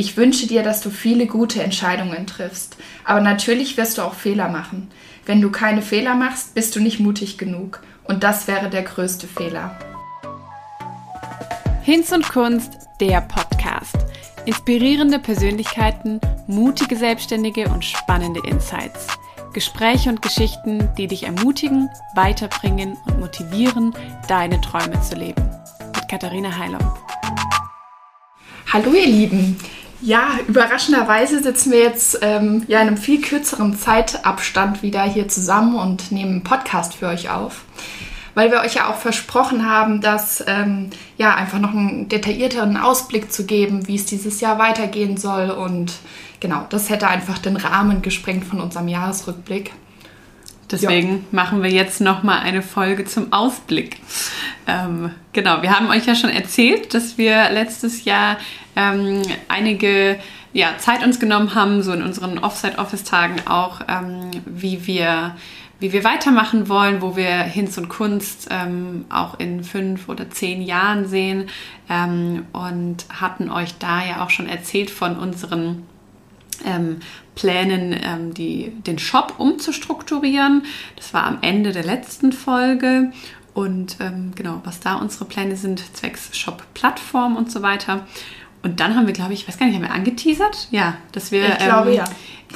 Ich wünsche dir, dass du viele gute Entscheidungen triffst. Aber natürlich wirst du auch Fehler machen. Wenn du keine Fehler machst, bist du nicht mutig genug. Und das wäre der größte Fehler. Hinz und Kunst, der Podcast. Inspirierende Persönlichkeiten, mutige Selbstständige und spannende Insights. Gespräche und Geschichten, die dich ermutigen, weiterbringen und motivieren, deine Träume zu leben. Mit Katharina Heilung. Hallo ihr Lieben. Ja, überraschenderweise sitzen wir jetzt ähm, ja in einem viel kürzeren Zeitabstand wieder hier zusammen und nehmen einen Podcast für euch auf, weil wir euch ja auch versprochen haben, dass ähm, ja einfach noch einen detaillierteren Ausblick zu geben, wie es dieses Jahr weitergehen soll und genau, das hätte einfach den Rahmen gesprengt von unserem Jahresrückblick. Deswegen ja. machen wir jetzt noch mal eine Folge zum Ausblick. Ähm, genau, wir haben euch ja schon erzählt, dass wir letztes Jahr ähm, einige ja, Zeit uns genommen haben, so in unseren Offside-Office-Tagen auch, ähm, wie wir wie wir weitermachen wollen, wo wir Hinz und Kunst ähm, auch in fünf oder zehn Jahren sehen ähm, und hatten euch da ja auch schon erzählt von unseren ähm, Plänen, ähm, die, den Shop umzustrukturieren. Das war am Ende der letzten Folge. Und ähm, genau, was da unsere Pläne sind, zwecks Shop-Plattform und so weiter. Und dann haben wir, glaube ich, ich weiß gar nicht, haben wir angeteasert? Ja, dass wir. Ich glaube, ähm, ja.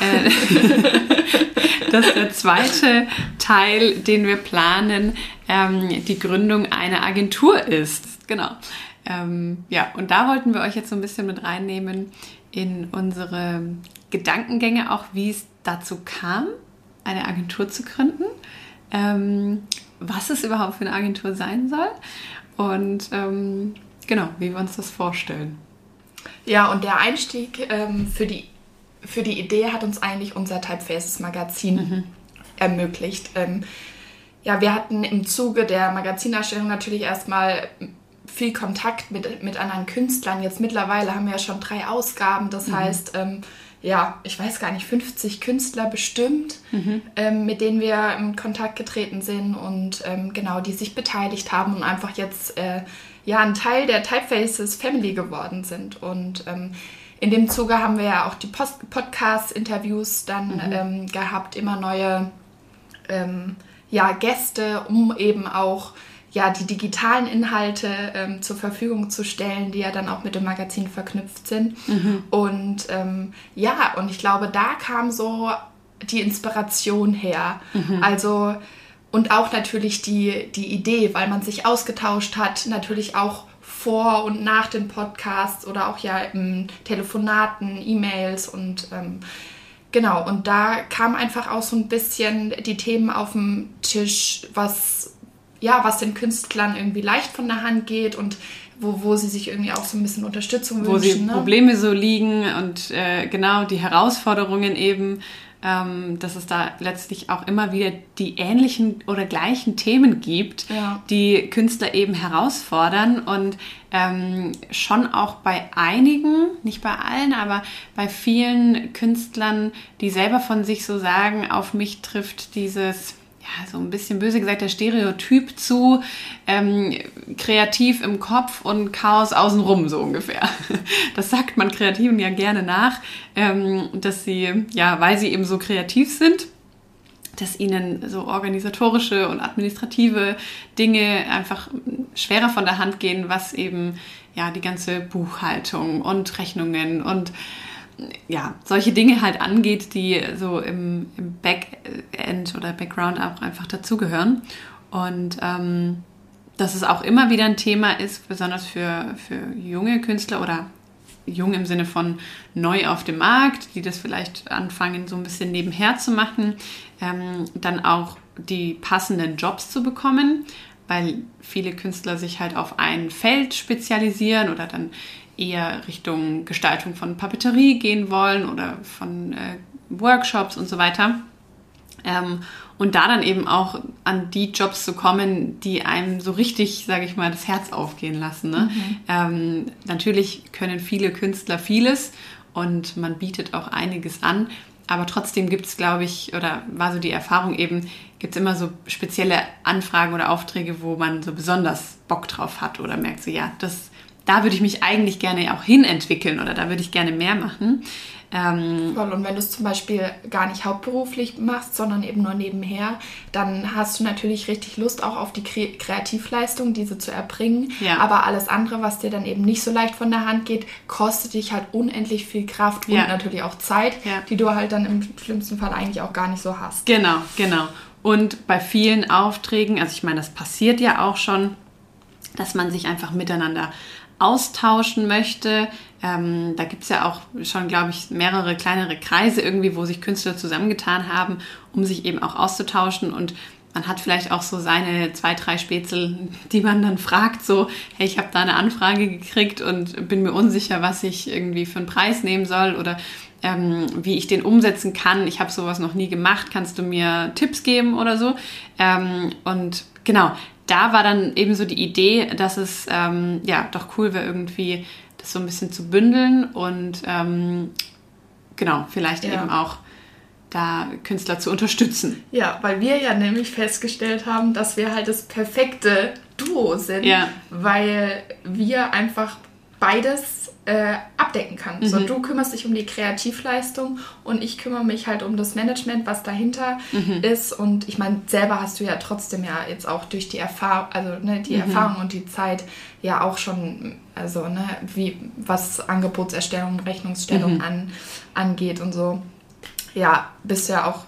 Äh, dass der zweite Teil, den wir planen, ähm, die Gründung einer Agentur ist. Genau. Ähm, ja, und da wollten wir euch jetzt so ein bisschen mit reinnehmen in unsere Gedankengänge, auch wie es dazu kam, eine Agentur zu gründen, ähm, was es überhaupt für eine Agentur sein soll und ähm, genau, wie wir uns das vorstellen. Ja, und der Einstieg ähm, für, die, für die Idee hat uns eigentlich unser Typefaces Magazin mhm. ermöglicht. Ähm, ja, wir hatten im Zuge der Magazinerstellung natürlich erstmal viel Kontakt mit, mit anderen Künstlern. Jetzt mittlerweile haben wir ja schon drei Ausgaben. Das mhm. heißt, ähm, ja, ich weiß gar nicht, 50 Künstler bestimmt, mhm. ähm, mit denen wir in Kontakt getreten sind und ähm, genau, die sich beteiligt haben und einfach jetzt äh, ja ein Teil der Typefaces Family geworden sind. Und ähm, in dem Zuge haben wir ja auch die Podcast-Interviews dann mhm. Ähm, gehabt, immer neue ähm, ja, Gäste, um eben auch ja, die digitalen Inhalte ähm, zur Verfügung zu stellen, die ja dann auch mit dem Magazin verknüpft sind. Mhm. Und ähm, ja, und ich glaube, da kam so die Inspiration her. Mhm. Also, und auch natürlich die, die Idee, weil man sich ausgetauscht hat, natürlich auch vor und nach den Podcasts oder auch ja im Telefonaten, E-Mails und ähm, genau, und da kam einfach auch so ein bisschen die Themen auf den Tisch, was ja, was den Künstlern irgendwie leicht von der Hand geht und wo, wo sie sich irgendwie auch so ein bisschen Unterstützung wo wünschen. Wo die ne? Probleme so liegen und äh, genau die Herausforderungen eben, ähm, dass es da letztlich auch immer wieder die ähnlichen oder gleichen Themen gibt, ja. die Künstler eben herausfordern und ähm, schon auch bei einigen, nicht bei allen, aber bei vielen Künstlern, die selber von sich so sagen, auf mich trifft dieses ja, so ein bisschen böse gesagt, der Stereotyp zu ähm, kreativ im Kopf und Chaos außenrum, so ungefähr. Das sagt man Kreativen ja gerne nach, ähm, dass sie, ja, weil sie eben so kreativ sind, dass ihnen so organisatorische und administrative Dinge einfach schwerer von der Hand gehen, was eben ja die ganze Buchhaltung und Rechnungen und ja, solche Dinge halt angeht, die so im, im Backend oder Background auch einfach dazugehören. Und ähm, dass es auch immer wieder ein Thema ist, besonders für, für junge Künstler oder jung im Sinne von neu auf dem Markt, die das vielleicht anfangen, so ein bisschen nebenher zu machen, ähm, dann auch die passenden Jobs zu bekommen, weil viele Künstler sich halt auf ein Feld spezialisieren oder dann eher Richtung Gestaltung von Papeterie gehen wollen oder von äh, Workshops und so weiter. Ähm, und da dann eben auch an die Jobs zu kommen, die einem so richtig, sage ich mal, das Herz aufgehen lassen. Ne? Mhm. Ähm, natürlich können viele Künstler vieles und man bietet auch einiges an. Aber trotzdem gibt es, glaube ich, oder war so die Erfahrung eben, gibt es immer so spezielle Anfragen oder Aufträge, wo man so besonders Bock drauf hat oder merkt so, ja, das da würde ich mich eigentlich gerne auch hin entwickeln oder da würde ich gerne mehr machen. Ähm, Voll. Und wenn du es zum Beispiel gar nicht hauptberuflich machst, sondern eben nur nebenher, dann hast du natürlich richtig Lust auch auf die Kreativleistung, diese zu erbringen. Ja. Aber alles andere, was dir dann eben nicht so leicht von der Hand geht, kostet dich halt unendlich viel Kraft ja. und natürlich auch Zeit, ja. die du halt dann im schlimmsten Fall eigentlich auch gar nicht so hast. Genau, genau. Und bei vielen Aufträgen, also ich meine, das passiert ja auch schon, dass man sich einfach miteinander austauschen möchte. Ähm, da gibt es ja auch schon, glaube ich, mehrere kleinere Kreise irgendwie, wo sich Künstler zusammengetan haben, um sich eben auch auszutauschen und man hat vielleicht auch so seine zwei, drei Spätzle, die man dann fragt, so, hey, ich habe da eine Anfrage gekriegt und bin mir unsicher, was ich irgendwie für einen Preis nehmen soll oder ähm, wie ich den umsetzen kann. Ich habe sowas noch nie gemacht, kannst du mir Tipps geben oder so? Ähm, und genau, da war dann eben so die Idee, dass es ähm, ja doch cool wäre, irgendwie das so ein bisschen zu bündeln und ähm, genau, vielleicht ja. eben auch da Künstler zu unterstützen. Ja, weil wir ja nämlich festgestellt haben, dass wir halt das perfekte Duo sind, ja. weil wir einfach beides äh, abdecken kann. Mhm. So, du kümmerst dich um die Kreativleistung und ich kümmere mich halt um das Management, was dahinter mhm. ist. Und ich meine, selber hast du ja trotzdem ja jetzt auch durch die Erfahrung, also ne, die mhm. Erfahrung und die Zeit ja auch schon, also ne, wie was Angebotserstellung, Rechnungsstellung mhm. an, angeht und so. Ja, bist ja auch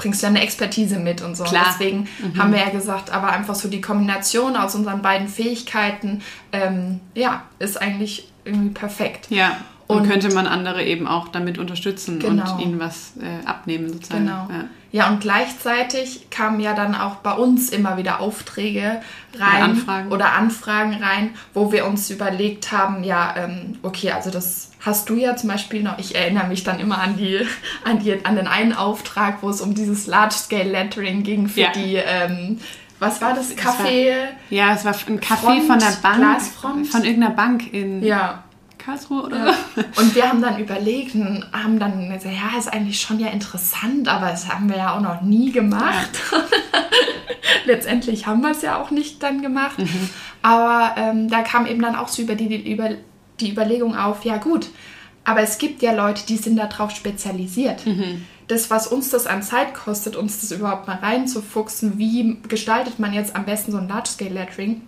bringst ja eine Expertise mit und so. Klar. Deswegen mhm. haben wir ja gesagt, aber einfach so die Kombination aus unseren beiden Fähigkeiten, ähm, ja, ist eigentlich irgendwie perfekt. Ja. Und, und, könnte man andere eben auch damit unterstützen genau. und ihnen was äh, abnehmen sozusagen. Genau. Ja. ja. und gleichzeitig kamen ja dann auch bei uns immer wieder Aufträge rein oder Anfragen, oder Anfragen rein, wo wir uns überlegt haben, ja, ähm, okay, also das hast du ja zum Beispiel noch, ich erinnere mich dann immer an die, an die, an den einen Auftrag, wo es um dieses Large-Scale Lettering ging für ja. die ähm, was war das? Kaffee? ja, es war ein Kaffee von der Bank. Glasfront? Von irgendeiner Bank in ja. Karlsruhe oder ja. Und wir haben dann überlegt und haben dann gesagt, ja, ist eigentlich schon ja interessant, aber das haben wir ja auch noch nie gemacht. Ja. Letztendlich haben wir es ja auch nicht dann gemacht. Mhm. Aber ähm, da kam eben dann auch so über die, die, über, die Überlegung auf, ja gut, aber es gibt ja Leute, die sind darauf spezialisiert. Mhm das, was uns das an Zeit kostet, uns das überhaupt mal reinzufuchsen, wie gestaltet man jetzt am besten so ein Large-Scale-Lettering?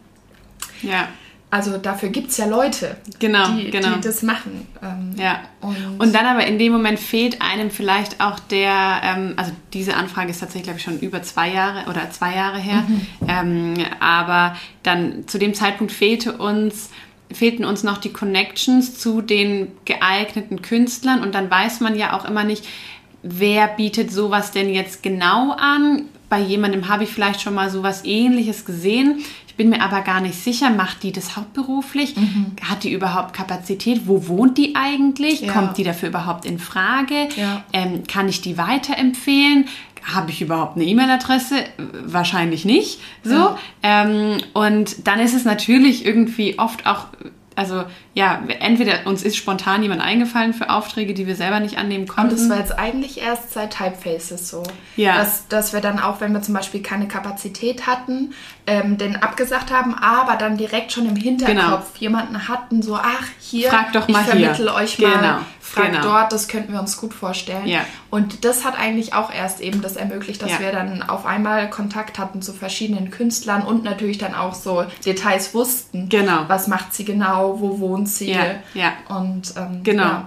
Ja. Also dafür gibt es ja Leute, genau, die, genau. die das machen. Ähm, ja. Und, und, dann aber in dem Moment fehlt einem vielleicht auch der, ähm, also diese Anfrage ist tatsächlich, glaube ich, schon über zwei Jahre oder zwei Jahre her. Mhm. Ähm, aber dann zu dem Zeitpunkt fehlte uns fehlten uns noch die Connections zu den geeigneten Künstlern und dann weiß man ja auch immer nicht, wer bietet sowas denn jetzt genau an? Bei jemandem habe ich vielleicht schon mal sowas ähnliches gesehen. Ich bin mir aber gar nicht sicher, macht die das hauptberuflich? Mhm. Hat die überhaupt Kapazität? Wo wohnt die eigentlich? Ja. Kommt die dafür überhaupt in Frage? Ja. Ähm, kann ich die weiterempfehlen? Habe ich überhaupt eine E-Mail-Adresse? Wahrscheinlich nicht. So. Ja. Ähm, und dann ist es natürlich irgendwie oft auch also ja, entweder uns ist spontan jemand eingefallen für Aufträge, die wir selber nicht annehmen konnten. Und das war jetzt eigentlich erst seit Typefaces so. Ja. Dass, dass wir dann auch, wenn wir zum Beispiel keine Kapazität hatten, ähm, den abgesagt haben, aber dann direkt schon im Hinterkopf genau. jemanden hatten, so, ach, hier, Frag doch mal ich vermittle hier. euch mal, genau. Frag genau. dort, das könnten wir uns gut vorstellen. Ja. Und das hat eigentlich auch erst eben das ermöglicht, dass ja. wir dann auf einmal Kontakt hatten zu verschiedenen Künstlern und natürlich dann auch so Details wussten. Genau. Was macht sie genau, wo wohnt sie? Ja. ja. Und ähm, genau.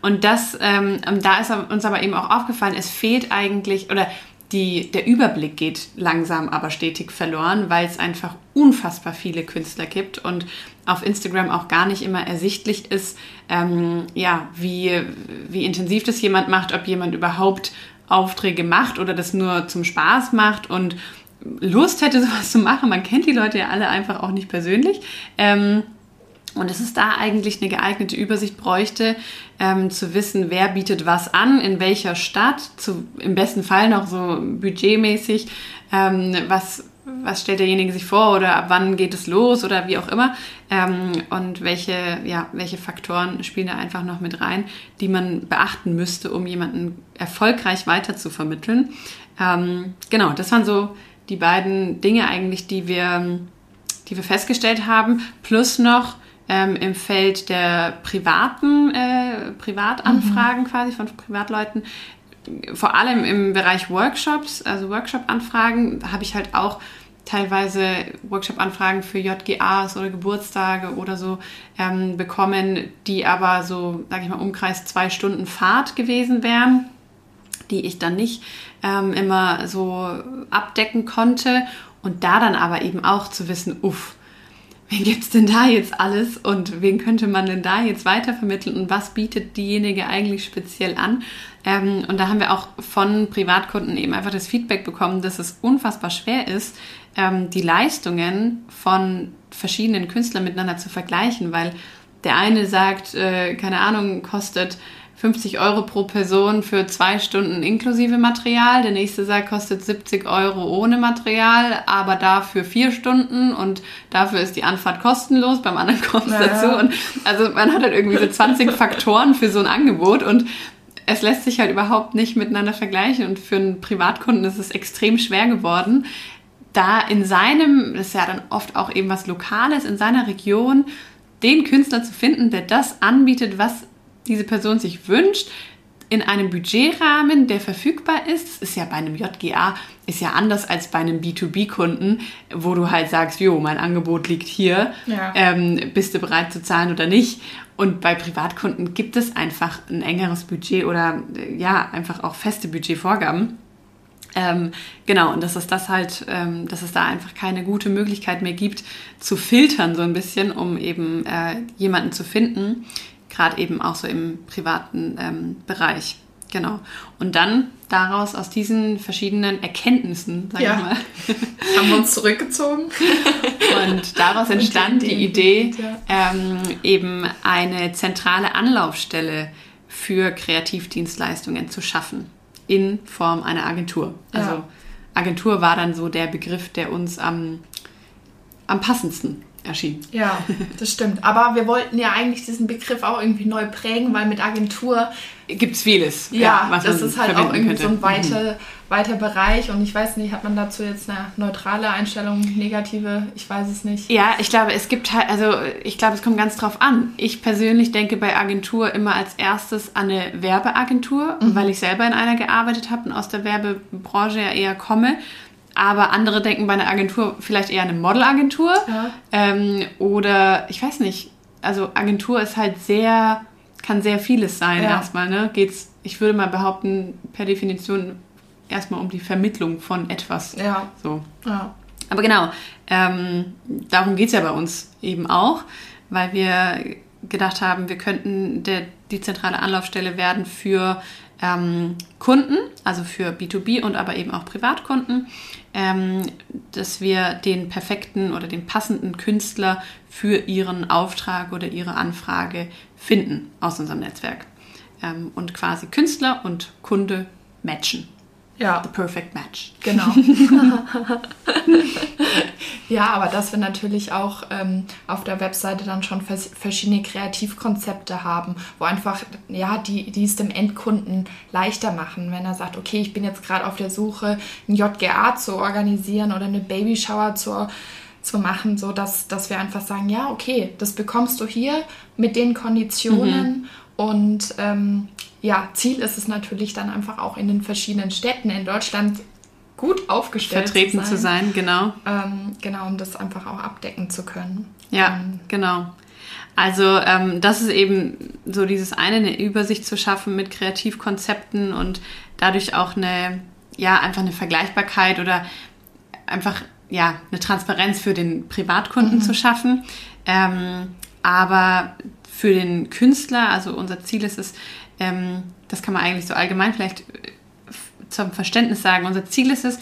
Und das, ähm, da ist uns aber eben auch aufgefallen, es fehlt eigentlich, oder die, der Überblick geht langsam aber stetig verloren, weil es einfach unfassbar viele Künstler gibt und auf Instagram auch gar nicht immer ersichtlich ist, ähm, ja, wie, wie intensiv das jemand macht, ob jemand überhaupt Aufträge macht oder das nur zum Spaß macht und Lust hätte, sowas zu machen. Man kennt die Leute ja alle einfach auch nicht persönlich. Ähm, und es da eigentlich eine geeignete Übersicht bräuchte, ähm, zu wissen, wer bietet was an, in welcher Stadt, zu, im besten Fall noch so budgetmäßig, ähm, was, was stellt derjenige sich vor oder ab wann geht es los oder wie auch immer. Ähm, und welche, ja, welche Faktoren spielen da einfach noch mit rein, die man beachten müsste, um jemanden erfolgreich weiter zu vermitteln. Ähm, genau, das waren so die beiden Dinge eigentlich, die wir, die wir festgestellt haben, plus noch, ähm, im Feld der privaten äh, Privatanfragen mhm. quasi von Privatleuten. Vor allem im Bereich Workshops, also Workshop-Anfragen, habe ich halt auch teilweise Workshop-Anfragen für JGAs oder Geburtstage oder so ähm, bekommen, die aber so, sage ich mal, Umkreis zwei Stunden Fahrt gewesen wären, die ich dann nicht ähm, immer so abdecken konnte. Und da dann aber eben auch zu wissen, uff, wen gibt es denn da jetzt alles und wen könnte man denn da jetzt weitervermitteln und was bietet diejenige eigentlich speziell an? Ähm, und da haben wir auch von Privatkunden eben einfach das Feedback bekommen, dass es unfassbar schwer ist, ähm, die Leistungen von verschiedenen Künstlern miteinander zu vergleichen, weil der eine sagt, äh, keine Ahnung, kostet 50 Euro pro Person für zwei Stunden inklusive Material. Der nächste sagt, kostet 70 Euro ohne Material, aber dafür vier Stunden und dafür ist die Anfahrt kostenlos. Beim anderen kommt es ja. dazu. Und also man hat halt irgendwie so 20 Faktoren für so ein Angebot und es lässt sich halt überhaupt nicht miteinander vergleichen. Und für einen Privatkunden ist es extrem schwer geworden, da in seinem, das ist ja dann oft auch eben was Lokales, in seiner Region, den Künstler zu finden, der das anbietet, was diese Person sich wünscht, in einem Budgetrahmen, der verfügbar ist. Das ist ja bei einem JGA ist ja anders als bei einem B2B-Kunden, wo du halt sagst, jo, mein Angebot liegt hier, ja. ähm, bist du bereit zu zahlen oder nicht? Und bei Privatkunden gibt es einfach ein engeres Budget oder ja, einfach auch feste Budgetvorgaben. Ähm, genau, und dass es das halt, ähm, dass es da einfach keine gute Möglichkeit mehr gibt, zu filtern so ein bisschen, um eben äh, jemanden zu finden, gerade eben auch so im privaten ähm, Bereich. Genau. Und dann daraus, aus diesen verschiedenen Erkenntnissen, sag ja. ich mal, haben wir uns zurückgezogen. Und daraus entstand die, die, Idee, ja. ähm, eben eine zentrale Anlaufstelle für Kreativdienstleistungen zu schaffen in Form einer Agentur. Also ja. Agentur war dann so der Begriff, der uns am, am passendsten erschien. Ja, das stimmt. Aber wir wollten ja eigentlich diesen Begriff auch irgendwie neu prägen, weil mit Agentur gibt es vieles. Ja, ja was das ist halt auch irgendwie könnte. so ein weiter, mhm. weiter Bereich. Und ich weiß nicht, hat man dazu jetzt eine neutrale Einstellung, negative? Ich weiß es nicht. Ja, ich glaube, es gibt halt, also ich glaube, es kommt ganz drauf an. Ich persönlich denke bei Agentur immer als erstes an eine Werbeagentur, mhm. weil ich selber in einer gearbeitet habe und aus der Werbebranche ja eher komme aber andere denken bei einer Agentur vielleicht eher eine Modelagentur. Ja. Ähm, oder ich weiß nicht, also Agentur ist halt sehr, kann sehr vieles sein ja. erstmal. Ne? Geht's, ich würde mal behaupten, per Definition erstmal um die Vermittlung von etwas. Ja. So. Ja. Aber genau, ähm, darum geht es ja bei uns eben auch, weil wir gedacht haben, wir könnten der, die zentrale Anlaufstelle werden für ähm, Kunden, also für B2B und aber eben auch Privatkunden, ähm, dass wir den perfekten oder den passenden Künstler für ihren Auftrag oder ihre Anfrage finden aus unserem Netzwerk. Ähm, und quasi Künstler und Kunde matchen. Ja. The perfect match. Genau. ja, aber dass wir natürlich auch ähm, auf der Webseite dann schon vers verschiedene Kreativkonzepte haben, wo einfach, ja, die, die es dem Endkunden leichter machen, wenn er sagt, okay, ich bin jetzt gerade auf der Suche, ein JGA zu organisieren oder eine Babyshower zu zu machen, so dass, dass wir einfach sagen, ja, okay, das bekommst du hier mit den Konditionen mhm. und ähm, ja, Ziel ist es natürlich dann einfach auch in den verschiedenen Städten in Deutschland gut aufgestellt vertreten zu sein, zu sein genau. Ähm, genau, um das einfach auch abdecken zu können. Ja, ähm, genau. Also ähm, das ist eben so dieses eine, eine Übersicht zu schaffen mit Kreativkonzepten und dadurch auch eine, ja, einfach eine Vergleichbarkeit oder einfach, ja, eine Transparenz für den Privatkunden mhm. zu schaffen. Ähm, aber für den Künstler, also unser Ziel ist es, ähm, das kann man eigentlich so allgemein vielleicht äh, zum Verständnis sagen. Unser Ziel ist es,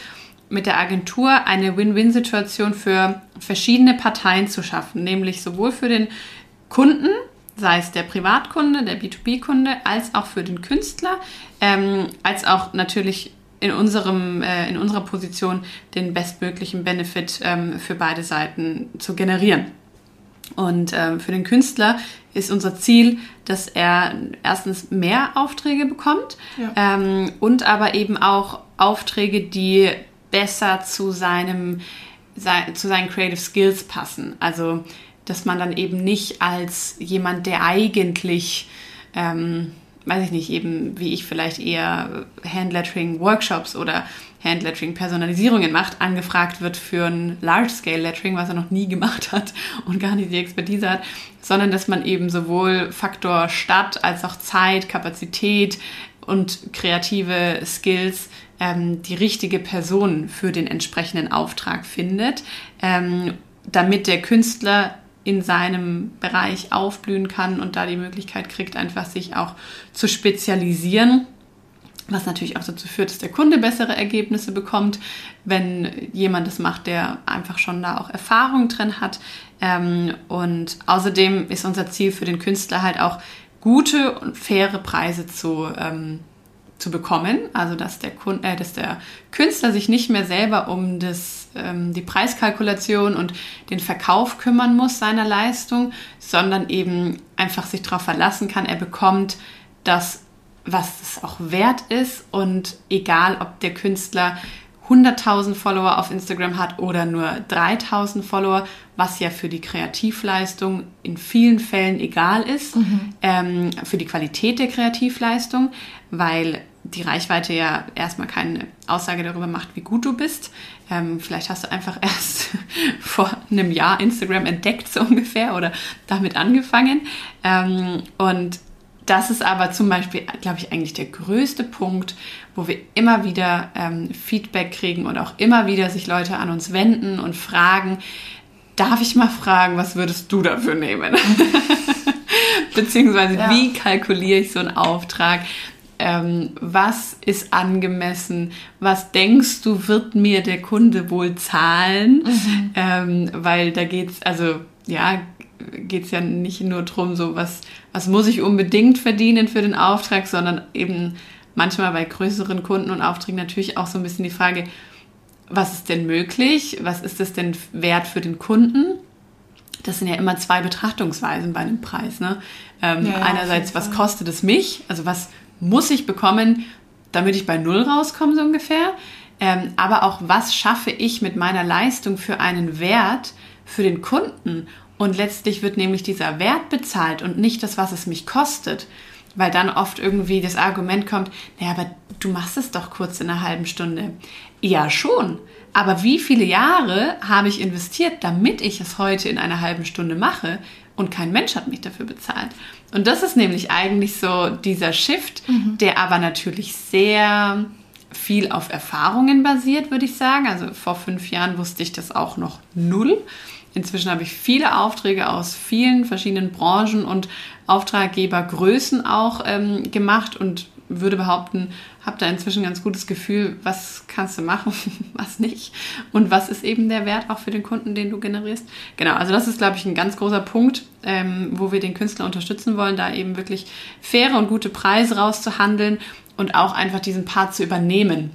mit der Agentur eine Win-Win-Situation für verschiedene Parteien zu schaffen, nämlich sowohl für den Kunden, sei es der Privatkunde, der B2B-Kunde, als auch für den Künstler, ähm, als auch natürlich in, unserem, äh, in unserer Position den bestmöglichen Benefit ähm, für beide Seiten zu generieren. Und ähm, für den Künstler ist unser Ziel, dass er erstens mehr Aufträge bekommt ja. ähm, und aber eben auch Aufträge, die besser zu seinem zu seinen Creative Skills passen. Also dass man dann eben nicht als jemand, der eigentlich, ähm, weiß ich nicht, eben wie ich vielleicht eher Handlettering-Workshops oder Handlettering-Personalisierungen macht, angefragt wird für ein Large-Scale-Lettering, was er noch nie gemacht hat und gar nicht die Expertise hat, sondern dass man eben sowohl Faktor Stadt als auch Zeit, Kapazität und kreative Skills ähm, die richtige Person für den entsprechenden Auftrag findet, ähm, damit der Künstler in seinem Bereich aufblühen kann und da die Möglichkeit kriegt, einfach sich auch zu spezialisieren. Was natürlich auch dazu führt, dass der Kunde bessere Ergebnisse bekommt, wenn jemand das macht, der einfach schon da auch Erfahrung drin hat. Ähm, und außerdem ist unser Ziel für den Künstler halt auch gute und faire Preise zu ähm, zu bekommen. Also dass der, Kunde, äh, dass der Künstler sich nicht mehr selber um das, ähm, die Preiskalkulation und den Verkauf kümmern muss seiner Leistung, sondern eben einfach sich darauf verlassen kann, er bekommt das, was es auch wert ist. Und egal, ob der Künstler 100.000 Follower auf Instagram hat oder nur 3.000 Follower, was ja für die Kreativleistung in vielen Fällen egal ist, mhm. ähm, für die Qualität der Kreativleistung, weil die Reichweite ja erstmal keine Aussage darüber macht, wie gut du bist. Ähm, vielleicht hast du einfach erst vor einem Jahr Instagram entdeckt, so ungefähr, oder damit angefangen. Ähm, und das ist aber zum Beispiel, glaube ich, eigentlich der größte Punkt, wo wir immer wieder ähm, Feedback kriegen und auch immer wieder sich Leute an uns wenden und fragen, darf ich mal fragen, was würdest du dafür nehmen? Beziehungsweise, ja. wie kalkuliere ich so einen Auftrag? Ähm, was ist angemessen? Was denkst du, wird mir der Kunde wohl zahlen? Mhm. Ähm, weil da geht es, also ja, geht es ja nicht nur darum, so was, was muss ich unbedingt verdienen für den Auftrag, sondern eben manchmal bei größeren Kunden und Aufträgen natürlich auch so ein bisschen die Frage, was ist denn möglich? Was ist es denn wert für den Kunden? Das sind ja immer zwei Betrachtungsweisen bei einem Preis. Ne? Ähm, ja, einerseits, was kostet es mich? Also was muss ich bekommen, damit ich bei Null rauskomme, so ungefähr? Ähm, aber auch, was schaffe ich mit meiner Leistung für einen Wert für den Kunden? Und letztlich wird nämlich dieser Wert bezahlt und nicht das, was es mich kostet. Weil dann oft irgendwie das Argument kommt, naja, aber du machst es doch kurz in einer halben Stunde. Ja, schon. Aber wie viele Jahre habe ich investiert, damit ich es heute in einer halben Stunde mache und kein Mensch hat mich dafür bezahlt? Und das ist nämlich eigentlich so dieser Shift, mhm. der aber natürlich sehr viel auf Erfahrungen basiert, würde ich sagen. Also vor fünf Jahren wusste ich das auch noch null. Inzwischen habe ich viele Aufträge aus vielen verschiedenen Branchen und Auftraggebergrößen auch ähm, gemacht und würde behaupten, habe da inzwischen ein ganz gutes Gefühl, was kannst du machen, was nicht und was ist eben der Wert auch für den Kunden, den du generierst. Genau, also das ist, glaube ich, ein ganz großer Punkt, ähm, wo wir den Künstler unterstützen wollen, da eben wirklich faire und gute Preise rauszuhandeln und auch einfach diesen Part zu übernehmen.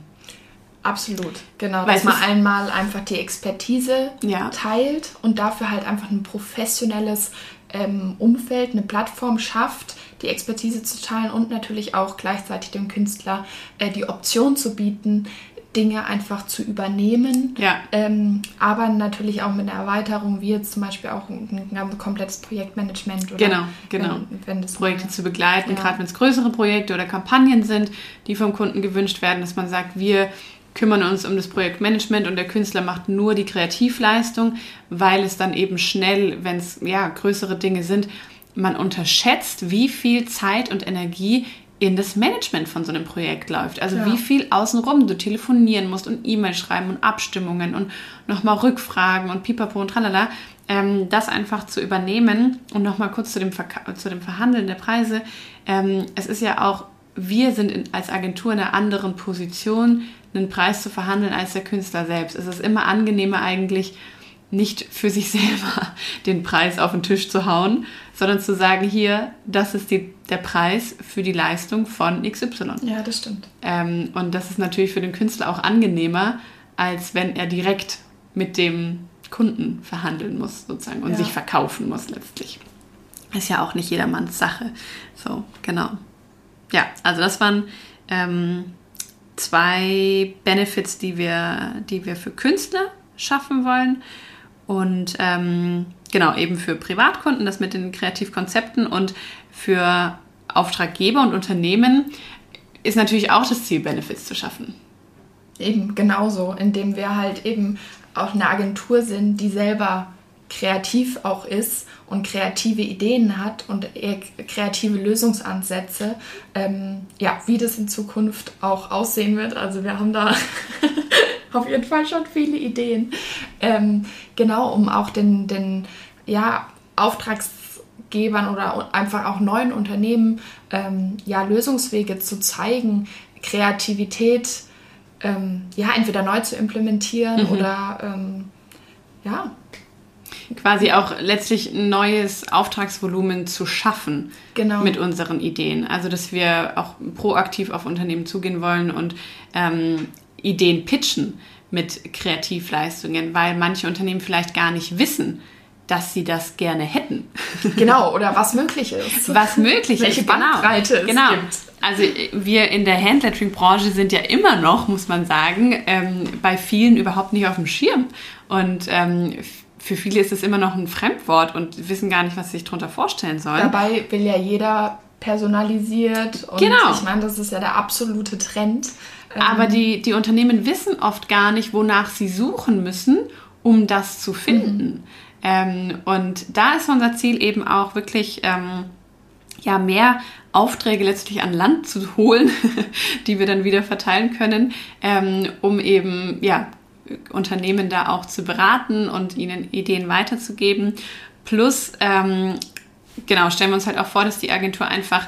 Absolut, genau. Weil dass man einmal einfach die Expertise ja. teilt und dafür halt einfach ein professionelles ähm, Umfeld, eine Plattform schafft, die Expertise zu teilen und natürlich auch gleichzeitig dem Künstler äh, die Option zu bieten, Dinge einfach zu übernehmen. Ja. Ähm, aber natürlich auch mit einer Erweiterung, wie jetzt zum Beispiel auch ein, ein komplettes Projektmanagement. Oder genau, genau. Wenn, wenn Projekte mal, zu begleiten, ja. gerade wenn es größere Projekte oder Kampagnen sind, die vom Kunden gewünscht werden, dass man sagt, wir kümmern uns um das Projektmanagement und der Künstler macht nur die Kreativleistung, weil es dann eben schnell, wenn es ja größere Dinge sind, man unterschätzt, wie viel Zeit und Energie in das Management von so einem Projekt läuft. Also ja. wie viel außenrum du telefonieren musst und E-Mail schreiben und Abstimmungen und nochmal Rückfragen und pipapo und tralala. Ähm, das einfach zu übernehmen und nochmal kurz zu dem, zu dem Verhandeln der Preise. Ähm, es ist ja auch, wir sind in, als Agentur in einer anderen Position, einen Preis zu verhandeln als der Künstler selbst. Es ist immer angenehmer eigentlich, nicht für sich selber den Preis auf den Tisch zu hauen, sondern zu sagen, hier, das ist die, der Preis für die Leistung von XY. Ja, das stimmt. Ähm, und das ist natürlich für den Künstler auch angenehmer, als wenn er direkt mit dem Kunden verhandeln muss, sozusagen, und ja. sich verkaufen muss letztlich. Ist ja auch nicht jedermanns Sache. So, genau. Ja, also das waren ähm, zwei Benefits, die wir, die wir für Künstler schaffen wollen. Und ähm, genau, eben für Privatkunden, das mit den Kreativkonzepten und für Auftraggeber und Unternehmen ist natürlich auch das Ziel, Benefits zu schaffen. Eben, genauso, indem wir halt eben auch eine Agentur sind, die selber kreativ auch ist und kreative Ideen hat und kreative Lösungsansätze, ähm, ja, wie das in Zukunft auch aussehen wird. Also wir haben da auf jeden Fall schon viele Ideen. Ähm, genau, um auch den, den ja, Auftragsgebern oder einfach auch neuen Unternehmen ähm, ja, Lösungswege zu zeigen, Kreativität ähm, ja, entweder neu zu implementieren mhm. oder ähm, ja, quasi auch letztlich ein neues Auftragsvolumen zu schaffen genau. mit unseren Ideen. Also dass wir auch proaktiv auf Unternehmen zugehen wollen und ähm, Ideen pitchen mit Kreativleistungen, weil manche Unternehmen vielleicht gar nicht wissen, dass sie das gerne hätten. Genau, oder was möglich ist. Was möglich Welche ist. Welche genau. Bandbreite genau. es gibt. Also wir in der Handlettering-Branche sind ja immer noch, muss man sagen, ähm, bei vielen überhaupt nicht auf dem Schirm. Und ähm, für viele ist es immer noch ein Fremdwort und wissen gar nicht, was sie sich darunter vorstellen sollen. Dabei will ja jeder personalisiert und genau. ich meine, das ist ja der absolute Trend. Aber ähm, die, die Unternehmen wissen oft gar nicht, wonach sie suchen müssen, um das zu finden. Mhm. Ähm, und da ist unser Ziel eben auch wirklich ähm, ja, mehr Aufträge letztlich an Land zu holen, die wir dann wieder verteilen können, ähm, um eben ja, Unternehmen da auch zu beraten und ihnen Ideen weiterzugeben. Plus, ähm, genau, stellen wir uns halt auch vor, dass die Agentur einfach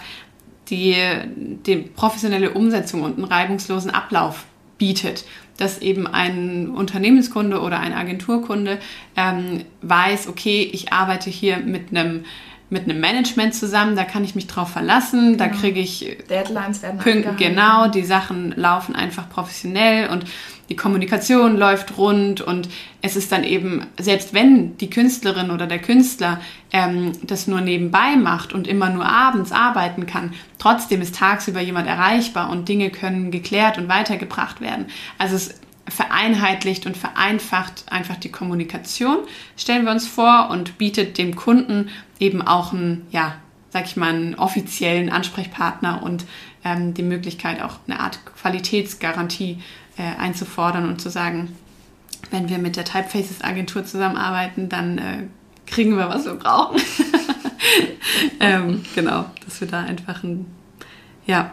die, die professionelle Umsetzung und einen reibungslosen Ablauf bietet, dass eben ein Unternehmenskunde oder ein Agenturkunde ähm, weiß, okay, ich arbeite hier mit einem mit einem Management zusammen, da kann ich mich drauf verlassen, genau. da kriege ich Deadlines werden Pünkt, genau, die Sachen laufen einfach professionell und die Kommunikation läuft rund und es ist dann eben, selbst wenn die Künstlerin oder der Künstler ähm, das nur nebenbei macht und immer nur abends arbeiten kann, trotzdem ist tagsüber jemand erreichbar und Dinge können geklärt und weitergebracht werden. Also es vereinheitlicht und vereinfacht einfach die Kommunikation, stellen wir uns vor, und bietet dem Kunden eben auch einen, ja, sag ich mal, einen offiziellen Ansprechpartner und ähm, die Möglichkeit, auch eine Art Qualitätsgarantie äh, einzufordern und zu sagen, wenn wir mit der Typefaces Agentur zusammenarbeiten, dann äh, kriegen wir, was wir brauchen. ähm, genau, dass wir da einfach ein, ja,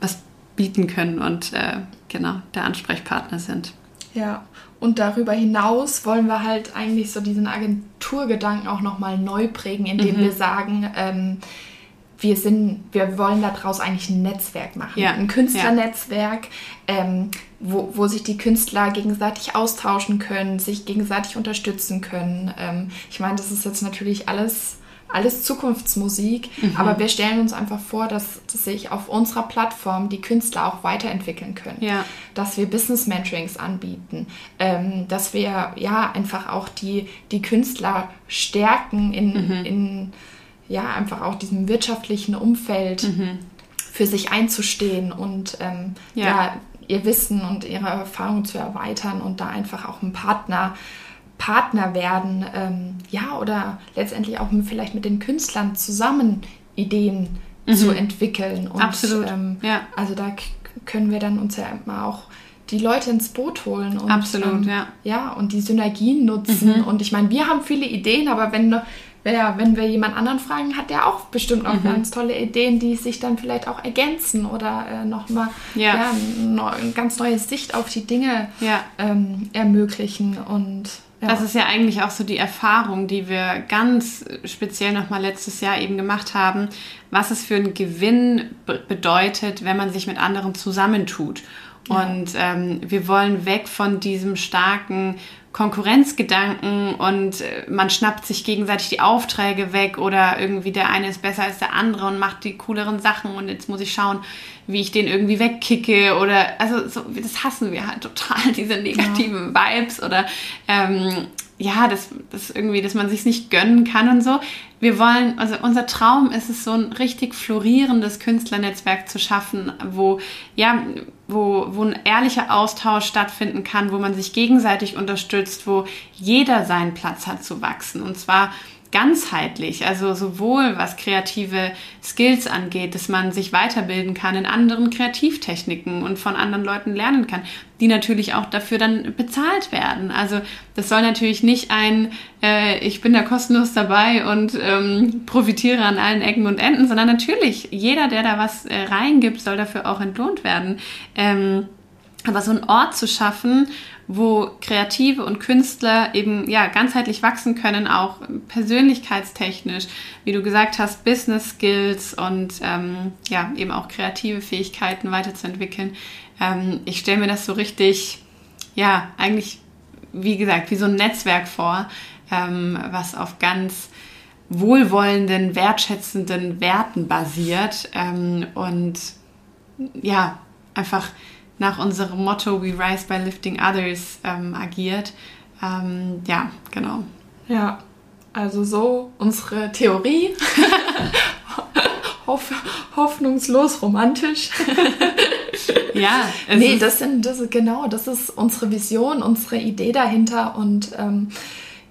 was bieten können und äh, genau der Ansprechpartner sind. Ja, und darüber hinaus wollen wir halt eigentlich so diesen Agenturgedanken auch nochmal neu prägen, indem mhm. wir sagen, ähm, wir sind, wir wollen daraus eigentlich ein Netzwerk machen. Ja. Ein Künstlernetzwerk, ähm, wo, wo sich die Künstler gegenseitig austauschen können, sich gegenseitig unterstützen können. Ähm, ich meine, das ist jetzt natürlich alles alles Zukunftsmusik, mhm. aber wir stellen uns einfach vor, dass, dass sich auf unserer Plattform die Künstler auch weiterentwickeln können, ja. dass wir Business Mentorings anbieten, ähm, dass wir ja einfach auch die, die Künstler stärken in, mhm. in ja einfach auch diesem wirtschaftlichen Umfeld mhm. für sich einzustehen und ähm, ja. ja ihr Wissen und ihre Erfahrung zu erweitern und da einfach auch ein Partner Partner werden, ähm, ja, oder letztendlich auch vielleicht mit den Künstlern zusammen Ideen mhm. zu entwickeln. Und, Absolut. Ähm, ja. Also da können wir dann uns ja immer auch die Leute ins Boot holen und Absolut, ähm, ja. ja und die Synergien nutzen. Mhm. Und ich meine, wir haben viele Ideen, aber wenn ja, wenn wir jemand anderen fragen, hat der auch bestimmt auch mhm. ganz tolle Ideen, die sich dann vielleicht auch ergänzen oder äh, nochmal ja. ja, eine ganz neue Sicht auf die Dinge ja. ähm, ermöglichen. Und ja. Das ist ja eigentlich auch so die Erfahrung, die wir ganz speziell nochmal letztes Jahr eben gemacht haben, was es für einen Gewinn bedeutet, wenn man sich mit anderen zusammentut. Ja. Und ähm, wir wollen weg von diesem starken Konkurrenzgedanken und äh, man schnappt sich gegenseitig die Aufträge weg oder irgendwie der eine ist besser als der andere und macht die cooleren Sachen und jetzt muss ich schauen, wie ich den irgendwie wegkicke oder also so, das hassen wir halt total, diese negativen ja. Vibes oder ähm, ja, das, das irgendwie, dass man sich nicht gönnen kann und so. Wir wollen, also unser Traum ist es, so ein richtig florierendes Künstlernetzwerk zu schaffen, wo, ja, wo, wo ein ehrlicher Austausch stattfinden kann, wo man sich gegenseitig unterstützt, wo jeder seinen Platz hat zu wachsen. Und zwar ganzheitlich, also sowohl was kreative Skills angeht, dass man sich weiterbilden kann in anderen Kreativtechniken und von anderen Leuten lernen kann, die natürlich auch dafür dann bezahlt werden. Also das soll natürlich nicht ein, äh, ich bin da kostenlos dabei und ähm, profitiere an allen Ecken und Enden, sondern natürlich jeder, der da was äh, reingibt, soll dafür auch entlohnt werden. Ähm, aber so einen Ort zu schaffen, wo Kreative und Künstler eben ja ganzheitlich wachsen können, auch persönlichkeitstechnisch, wie du gesagt hast, Business Skills und ähm, ja eben auch kreative Fähigkeiten weiterzuentwickeln. Ähm, ich stelle mir das so richtig, ja eigentlich wie gesagt wie so ein Netzwerk vor, ähm, was auf ganz wohlwollenden, wertschätzenden Werten basiert ähm, und ja einfach nach unserem Motto We Rise by Lifting Others ähm, agiert. Ähm, ja, genau. Ja, also so unsere Theorie. Hoff, hoffnungslos romantisch. ja. nee, das sind das, genau, das ist unsere Vision, unsere Idee dahinter und ähm,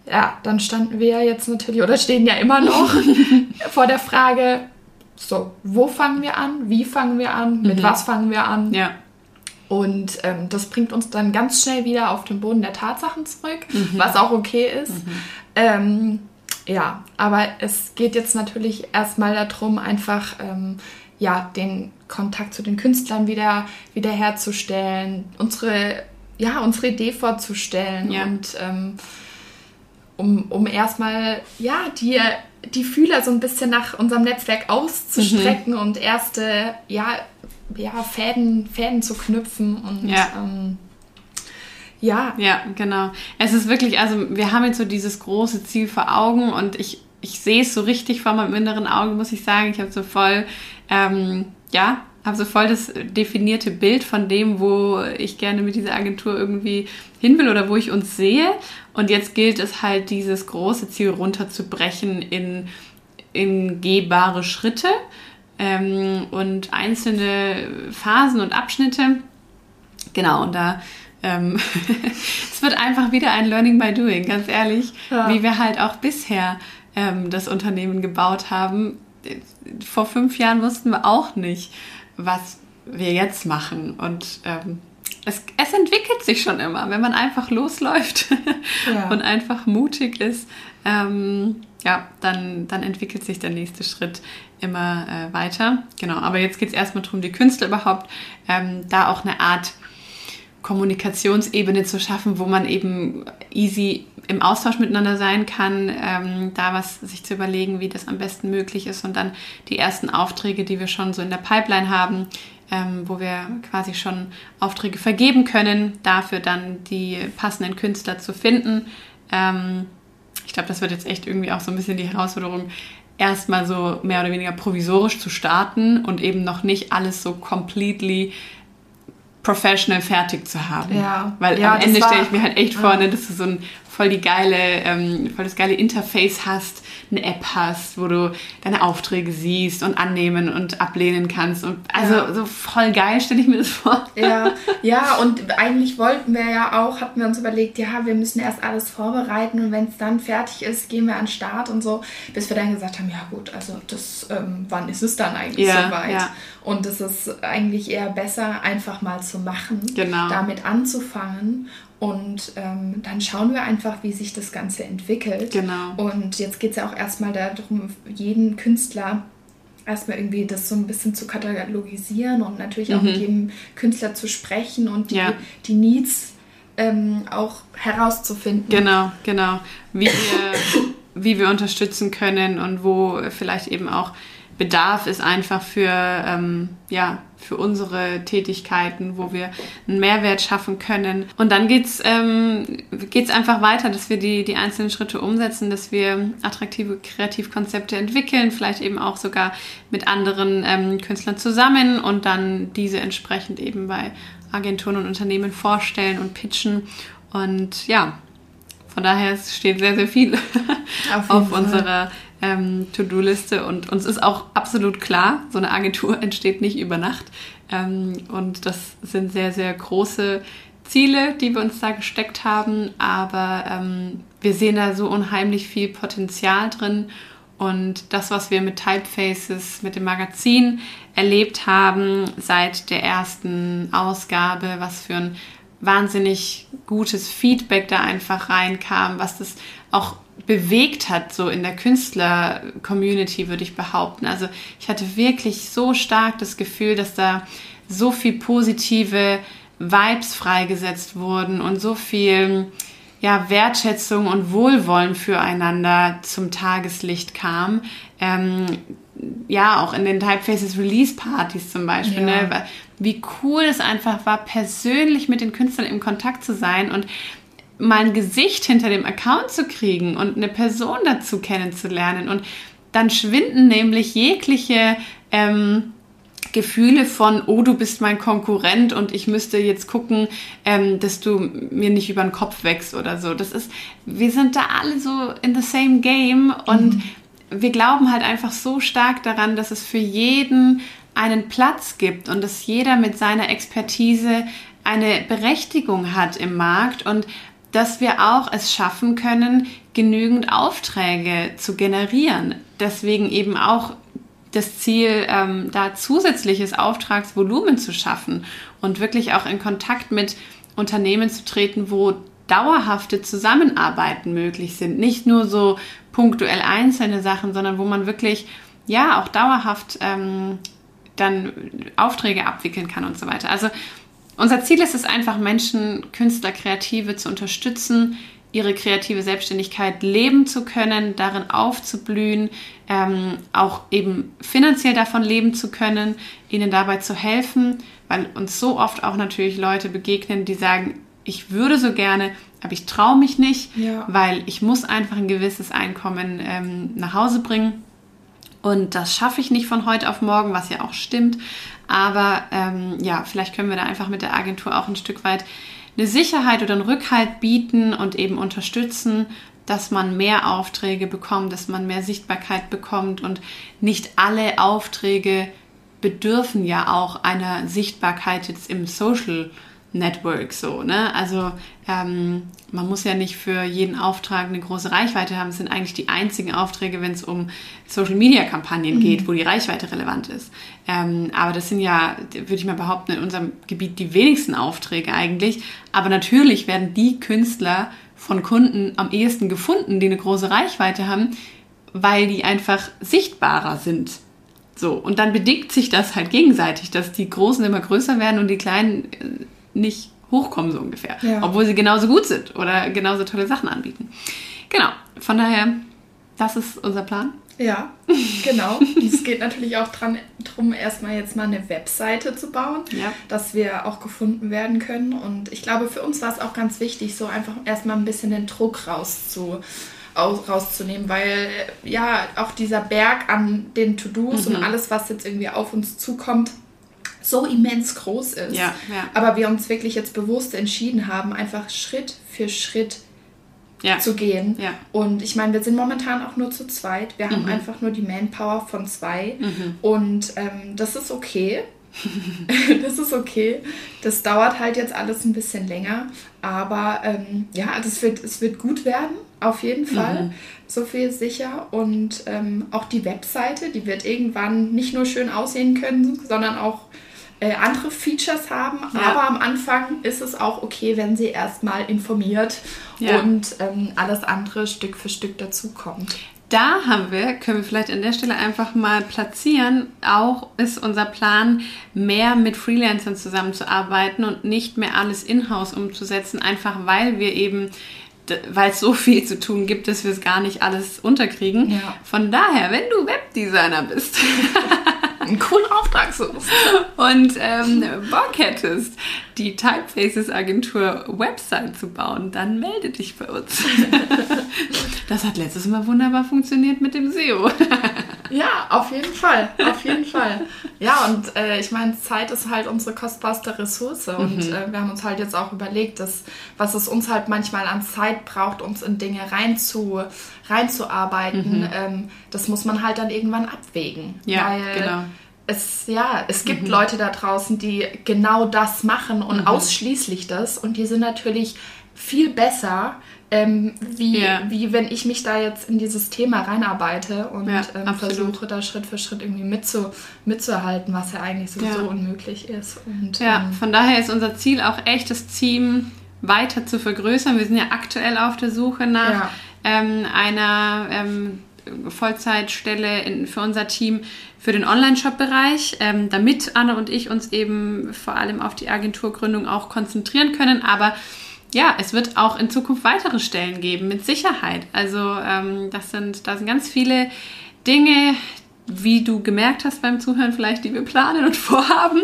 ja, dann standen wir jetzt natürlich oder stehen ja immer noch vor der Frage, so, wo fangen wir an? Wie fangen wir an? Mit mhm. was fangen wir an? Ja. Und ähm, das bringt uns dann ganz schnell wieder auf den Boden der Tatsachen zurück, mhm. was auch okay ist. Mhm. Ähm, ja, aber es geht jetzt natürlich erstmal darum, einfach ähm, ja, den Kontakt zu den Künstlern wieder, wieder herzustellen, unsere, ja, unsere Idee vorzustellen ja. und ähm, um, um erstmal ja, die, die Fühler so ein bisschen nach unserem Netzwerk auszustrecken mhm. und erste ja, ja, Fäden, Fäden zu knüpfen und ja. Ähm, ja. Ja, genau. Es ist wirklich, also wir haben jetzt so dieses große Ziel vor Augen und ich, ich sehe es so richtig vor meinem inneren Auge, muss ich sagen. Ich habe so voll, ähm, ja, habe so voll das definierte Bild von dem, wo ich gerne mit dieser Agentur irgendwie hin will oder wo ich uns sehe. Und jetzt gilt es halt, dieses große Ziel runterzubrechen in, in gehbare Schritte ähm, und einzelne Phasen und Abschnitte. Genau, und da ähm, es wird einfach wieder ein Learning by Doing, ganz ehrlich, ja. wie wir halt auch bisher ähm, das Unternehmen gebaut haben. Vor fünf Jahren wussten wir auch nicht, was wir jetzt machen. Und ähm, es, es, entwickelt sich schon immer, wenn man einfach losläuft ja. und einfach mutig ist. Ähm, ja, dann, dann entwickelt sich der nächste Schritt immer äh, weiter. Genau, aber jetzt geht es erstmal darum, die Künstler überhaupt ähm, da auch eine Art Kommunikationsebene zu schaffen, wo man eben easy im Austausch miteinander sein kann, ähm, da was sich zu überlegen, wie das am besten möglich ist und dann die ersten Aufträge, die wir schon so in der Pipeline haben, ähm, wo wir quasi schon Aufträge vergeben können, dafür dann die passenden Künstler zu finden. Ähm, ich glaube, das wird jetzt echt irgendwie auch so ein bisschen die Herausforderung, erstmal so mehr oder weniger provisorisch zu starten und eben noch nicht alles so completely professional fertig zu haben. Ja. Weil ja, am Ende stelle ich mir halt echt vor, ne, dass du so ein voll die geile, ähm, voll das geile Interface hast, eine App hast, wo du deine Aufträge siehst und annehmen und ablehnen kannst. Und also ja. so voll geil stelle ich mir das vor. Ja, ja, und eigentlich wollten wir ja auch, hatten wir uns überlegt, ja, wir müssen erst alles vorbereiten und wenn es dann fertig ist, gehen wir an den Start und so, bis wir dann gesagt haben, ja gut, also das, ähm, wann ist es dann eigentlich ja, soweit? Ja. Und es ist eigentlich eher besser, einfach mal zu machen, genau. damit anzufangen und ähm, dann schauen wir einfach, wie sich das Ganze entwickelt. Genau. Und jetzt geht es ja auch erstmal darum, jeden Künstler erstmal irgendwie das so ein bisschen zu katalogisieren und natürlich auch mhm. mit jedem Künstler zu sprechen und die, ja. die Needs ähm, auch herauszufinden. Genau, genau. Wie wir, wie wir unterstützen können und wo vielleicht eben auch Bedarf ist einfach für, ähm, ja, für unsere Tätigkeiten, wo wir einen Mehrwert schaffen können. Und dann geht's ähm, geht's einfach weiter, dass wir die, die einzelnen Schritte umsetzen, dass wir attraktive Kreativkonzepte entwickeln, vielleicht eben auch sogar mit anderen ähm, Künstlern zusammen und dann diese entsprechend eben bei Agenturen und Unternehmen vorstellen und pitchen. Und ja, von daher steht sehr, sehr viel auf, auf unserer ähm, To-Do-Liste und uns ist auch absolut klar, so eine Agentur entsteht nicht über Nacht. Ähm, und das sind sehr, sehr große Ziele, die wir uns da gesteckt haben, aber ähm, wir sehen da so unheimlich viel Potenzial drin. Und das, was wir mit Typefaces, mit dem Magazin erlebt haben seit der ersten Ausgabe, was für ein wahnsinnig gutes Feedback da einfach reinkam, was das auch bewegt hat, so in der Künstler-Community, würde ich behaupten. Also ich hatte wirklich so stark das Gefühl, dass da so viel positive Vibes freigesetzt wurden und so viel ja, Wertschätzung und Wohlwollen füreinander zum Tageslicht kam. Ähm, ja, auch in den Typefaces Release Partys zum Beispiel. Ja. Ne? Wie cool es einfach war, persönlich mit den Künstlern im Kontakt zu sein und mal ein Gesicht hinter dem Account zu kriegen und eine Person dazu kennenzulernen. Und dann schwinden nämlich jegliche ähm, Gefühle von, oh, du bist mein Konkurrent und ich müsste jetzt gucken, ähm, dass du mir nicht über den Kopf wächst oder so. Das ist, wir sind da alle so in the same game und mhm. wir glauben halt einfach so stark daran, dass es für jeden einen Platz gibt und dass jeder mit seiner Expertise eine Berechtigung hat im Markt und dass wir auch es schaffen können, genügend Aufträge zu generieren. Deswegen eben auch das Ziel, ähm, da zusätzliches Auftragsvolumen zu schaffen und wirklich auch in Kontakt mit Unternehmen zu treten, wo dauerhafte Zusammenarbeiten möglich sind. Nicht nur so punktuell einzelne Sachen, sondern wo man wirklich ja auch dauerhaft ähm, dann Aufträge abwickeln kann und so weiter. Also unser Ziel ist es einfach, Menschen, Künstler, Kreative zu unterstützen, ihre kreative Selbstständigkeit leben zu können, darin aufzublühen, ähm, auch eben finanziell davon leben zu können, ihnen dabei zu helfen, weil uns so oft auch natürlich Leute begegnen, die sagen, ich würde so gerne, aber ich traue mich nicht, ja. weil ich muss einfach ein gewisses Einkommen ähm, nach Hause bringen. Und das schaffe ich nicht von heute auf morgen, was ja auch stimmt. Aber ähm, ja, vielleicht können wir da einfach mit der Agentur auch ein Stück weit eine Sicherheit oder einen Rückhalt bieten und eben unterstützen, dass man mehr Aufträge bekommt, dass man mehr Sichtbarkeit bekommt und nicht alle Aufträge bedürfen ja auch einer Sichtbarkeit jetzt im Social Network so, ne? Also ähm, man muss ja nicht für jeden Auftrag eine große Reichweite haben. Es sind eigentlich die einzigen Aufträge, wenn es um Social Media Kampagnen mhm. geht, wo die Reichweite relevant ist. Ähm, aber das sind ja, würde ich mal behaupten, in unserem Gebiet die wenigsten Aufträge eigentlich. Aber natürlich werden die Künstler von Kunden am ehesten gefunden, die eine große Reichweite haben, weil die einfach sichtbarer sind. So, und dann bedingt sich das halt gegenseitig, dass die Großen immer größer werden und die Kleinen äh, nicht hochkommen, so ungefähr. Ja. Obwohl sie genauso gut sind oder genauso tolle Sachen anbieten. Genau, von daher, das ist unser Plan. Ja, genau. es geht natürlich auch darum, erstmal jetzt mal eine Webseite zu bauen, ja. dass wir auch gefunden werden können. Und ich glaube, für uns war es auch ganz wichtig, so einfach erstmal ein bisschen den Druck rauszu, rauszunehmen, weil ja auch dieser Berg an den To-Dos mhm. und alles, was jetzt irgendwie auf uns zukommt, so immens groß ist. Ja, ja. Aber wir uns wirklich jetzt bewusst entschieden haben, einfach Schritt für Schritt ja. zu gehen. Und ich meine, wir sind momentan auch nur zu zweit. Wir mhm. haben einfach nur die Manpower von zwei. Mhm. Und ähm, das ist okay. das ist okay. Das dauert halt jetzt alles ein bisschen länger. Aber ähm, ja, das wird, es wird gut werden, auf jeden Fall. Mhm. So viel sicher. Und ähm, auch die Webseite, die wird irgendwann nicht nur schön aussehen können, sondern auch äh, andere Features haben, ja. aber am Anfang ist es auch okay, wenn sie erstmal informiert ja. und ähm, alles andere Stück für Stück dazukommt. Da haben wir, können wir vielleicht an der Stelle einfach mal platzieren, auch ist unser Plan, mehr mit Freelancern zusammenzuarbeiten und nicht mehr alles in-house umzusetzen, einfach weil wir eben weil es so viel zu tun gibt, dass wir es gar nicht alles unterkriegen. Ja. Von daher, wenn du Webdesigner bist einen coolen Auftrag suchst und ähm, Bock hättest, die Typefaces Agentur Website zu bauen, dann melde dich bei uns. das hat letztes Mal wunderbar funktioniert mit dem SEO. Ja, auf jeden Fall, auf jeden Fall. Ja, und äh, ich meine, Zeit ist halt unsere kostbarste Ressource und mhm. äh, wir haben uns halt jetzt auch überlegt, dass was es uns halt manchmal an Zeit braucht, uns in Dinge reinzu, reinzuarbeiten, mhm. ähm, das muss man halt dann irgendwann abwägen. Ja, weil, genau es, ja, es gibt mhm. Leute da draußen, die genau das machen und mhm. ausschließlich das. Und die sind natürlich viel besser, ähm, wie, ja. wie wenn ich mich da jetzt in dieses Thema reinarbeite und ja, ähm, versuche da Schritt für Schritt irgendwie mitzu, mitzuhalten, was ja eigentlich sowieso ja. unmöglich ist. Und, ja, ähm, von daher ist unser Ziel auch echt, das Team weiter zu vergrößern. Wir sind ja aktuell auf der Suche nach ähm, einer ähm, Vollzeitstelle in, für unser Team für den Online-Shop-Bereich, ähm, damit Anne und ich uns eben vor allem auf die Agenturgründung auch konzentrieren können. Aber ja, es wird auch in Zukunft weitere Stellen geben, mit Sicherheit. Also ähm, das sind, da sind ganz viele Dinge, wie du gemerkt hast beim Zuhören vielleicht, die wir planen und vorhaben,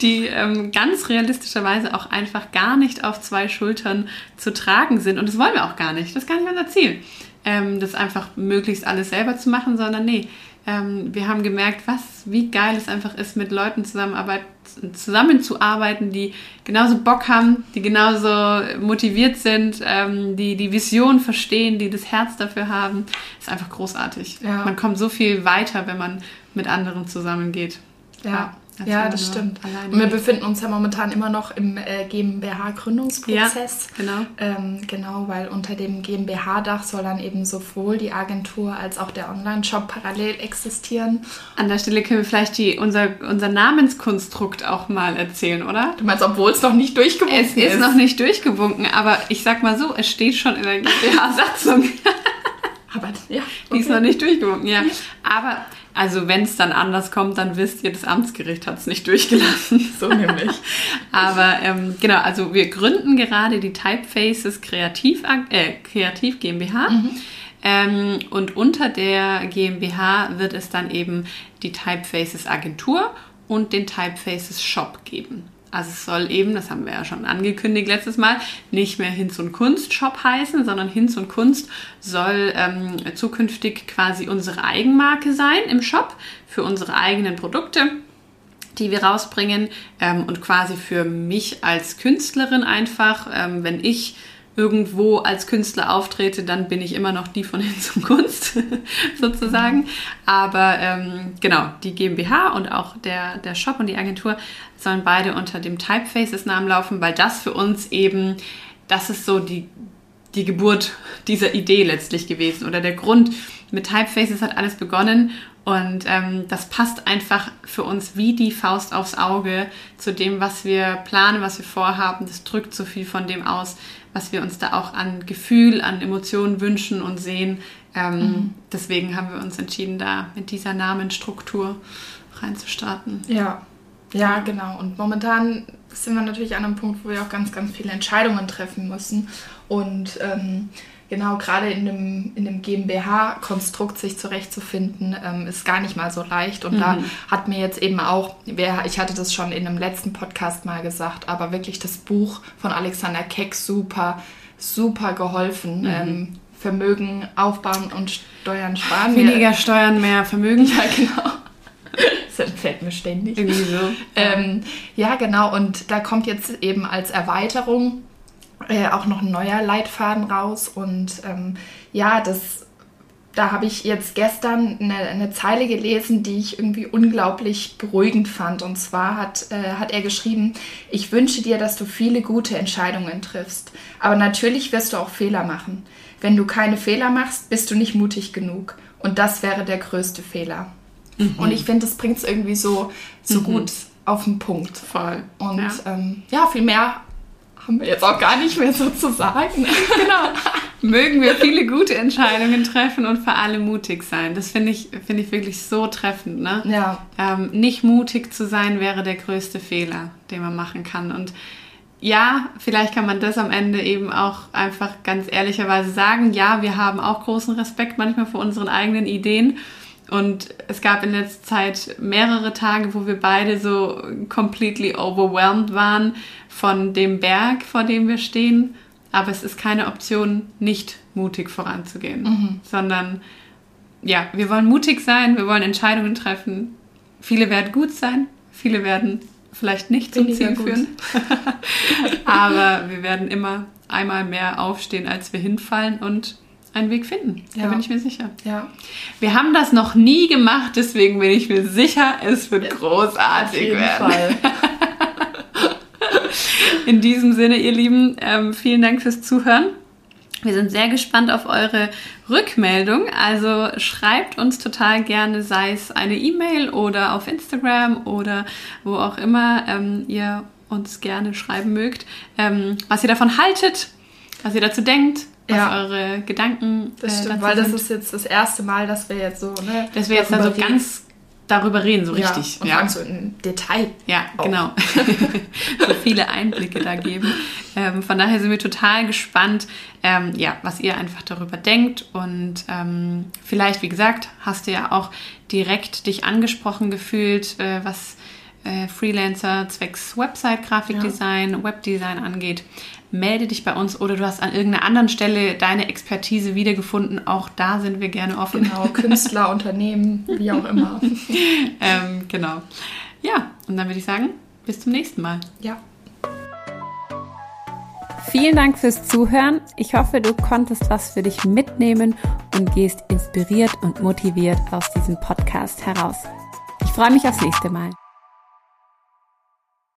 die ähm, ganz realistischerweise auch einfach gar nicht auf zwei Schultern zu tragen sind. Und das wollen wir auch gar nicht. Das ist gar nicht unser Ziel, ähm, das einfach möglichst alles selber zu machen, sondern nee, ähm, wir haben gemerkt, was, wie geil es einfach ist, mit Leuten zusammenzuarbeiten, die genauso Bock haben, die genauso motiviert sind, ähm, die die Vision verstehen, die das Herz dafür haben. ist einfach großartig. Ja. Man kommt so viel weiter, wenn man mit anderen zusammengeht. Ja. ja. Ja, das stimmt. Und wir befinden uns ja momentan immer noch im äh, GmbH-Gründungsprozess. Ja, genau. Ähm, genau, weil unter dem GmbH-Dach soll dann eben sowohl die Agentur als auch der Online-Shop parallel existieren. An der Stelle können wir vielleicht die, unser, unser Namenskonstrukt auch mal erzählen, oder? Du meinst, obwohl es noch nicht durchgewunken ist? Es ist noch nicht durchgewunken, aber ich sag mal so, es steht schon in der GmbH-Satzung. aber ja. Okay. Die ist noch nicht durchgewunken, ja. Aber also wenn es dann anders kommt, dann wisst ihr, das Amtsgericht hat es nicht durchgelassen. So nämlich. Aber ähm, genau, also wir gründen gerade die Typefaces Kreativ, äh, Kreativ GmbH. Mhm. Ähm, und unter der GmbH wird es dann eben die Typefaces Agentur und den Typefaces Shop geben. Also es soll eben, das haben wir ja schon angekündigt letztes Mal, nicht mehr Hinz und Kunst Shop heißen, sondern Hinz und Kunst soll ähm, zukünftig quasi unsere Eigenmarke sein im Shop für unsere eigenen Produkte die wir rausbringen ähm, und quasi für mich als Künstlerin einfach, ähm, wenn ich irgendwo als Künstler auftrete, dann bin ich immer noch die von Hinz und Kunst sozusagen. Aber ähm, genau, die GmbH und auch der, der Shop und die Agentur sollen beide unter dem Typefaces-Namen laufen, weil das für uns eben, das ist so die, die Geburt dieser Idee letztlich gewesen oder der Grund. Mit Typefaces hat alles begonnen und ähm, das passt einfach für uns wie die Faust aufs Auge zu dem, was wir planen, was wir vorhaben. Das drückt so viel von dem aus, was wir uns da auch an Gefühl, an Emotionen wünschen und sehen. Ähm, mhm. Deswegen haben wir uns entschieden, da mit dieser Namenstruktur reinzustarten. Ja, ja, genau. Und momentan sind wir natürlich an einem Punkt, wo wir auch ganz, ganz viele Entscheidungen treffen müssen. Und ähm, genau, gerade in dem, in dem GmbH-Konstrukt sich zurechtzufinden, ähm, ist gar nicht mal so leicht. Und mhm. da hat mir jetzt eben auch, ich hatte das schon in einem letzten Podcast mal gesagt, aber wirklich das Buch von Alexander Keck super, super geholfen. Mhm. Ähm, Vermögen aufbauen und Steuern sparen. Weniger Steuern, mehr Vermögen. Ja, genau. Das fällt mir ständig. Irgendwie so. Ähm, ja, genau. Und da kommt jetzt eben als Erweiterung äh, auch noch ein neuer Leitfaden raus. Und ähm, ja, das, da habe ich jetzt gestern eine, eine, Zeile gelesen, die ich irgendwie unglaublich beruhigend fand. Und zwar hat, äh, hat er geschrieben, ich wünsche dir, dass du viele gute Entscheidungen triffst. Aber natürlich wirst du auch Fehler machen. Wenn du keine Fehler machst, bist du nicht mutig genug. Und das wäre der größte Fehler. Mhm. Und ich finde, das bringt es irgendwie so, so mhm. gut auf den Punkt. Voll. Und ja. Ähm, ja, viel mehr haben wir jetzt auch gar nicht mehr so zu sagen. genau. Mögen wir viele gute Entscheidungen treffen und vor allem mutig sein. Das finde ich, find ich wirklich so treffend. Ne? Ja. Ähm, nicht mutig zu sein wäre der größte Fehler, den man machen kann. Und ja, vielleicht kann man das am Ende eben auch einfach ganz ehrlicherweise sagen. Ja, wir haben auch großen Respekt manchmal vor unseren eigenen Ideen. Und es gab in letzter Zeit mehrere Tage, wo wir beide so completely overwhelmed waren von dem Berg, vor dem wir stehen. Aber es ist keine Option, nicht mutig voranzugehen, mhm. sondern ja, wir wollen mutig sein, wir wollen Entscheidungen treffen. Viele werden gut sein, viele werden vielleicht nicht zum Ziel führen. Aber wir werden immer einmal mehr aufstehen, als wir hinfallen und einen Weg finden. Ja. Da bin ich mir sicher. Ja. Wir haben das noch nie gemacht, deswegen bin ich mir sicher, es wird großartig auf jeden werden. Fall. In diesem Sinne, ihr Lieben, ähm, vielen Dank fürs Zuhören. Wir sind sehr gespannt auf eure Rückmeldung. Also schreibt uns total gerne, sei es eine E-Mail oder auf Instagram oder wo auch immer ähm, ihr uns gerne schreiben mögt, ähm, was ihr davon haltet, was ihr dazu denkt, was ja. eure Gedanken das äh, stimmt, weil das ist jetzt das erste Mal, dass wir jetzt so, ne, dass wir jetzt dann so ganz darüber reden, so ja, richtig. Und ja, so im Detail. Ja, auch. genau. so viele Einblicke da geben. Ähm, von daher sind wir total gespannt, ähm, ja, was ihr einfach darüber denkt. Und ähm, vielleicht, wie gesagt, hast du ja auch direkt dich angesprochen gefühlt, äh, was äh, Freelancer zwecks Website-Grafikdesign, ja. Webdesign angeht melde dich bei uns oder du hast an irgendeiner anderen Stelle deine Expertise wiedergefunden. Auch da sind wir gerne offen. Genau, Künstler, Unternehmen, wie auch immer. ähm, genau. Ja, und dann würde ich sagen, bis zum nächsten Mal. Ja. Vielen Dank fürs Zuhören. Ich hoffe, du konntest was für dich mitnehmen und gehst inspiriert und motiviert aus diesem Podcast heraus. Ich freue mich aufs nächste Mal.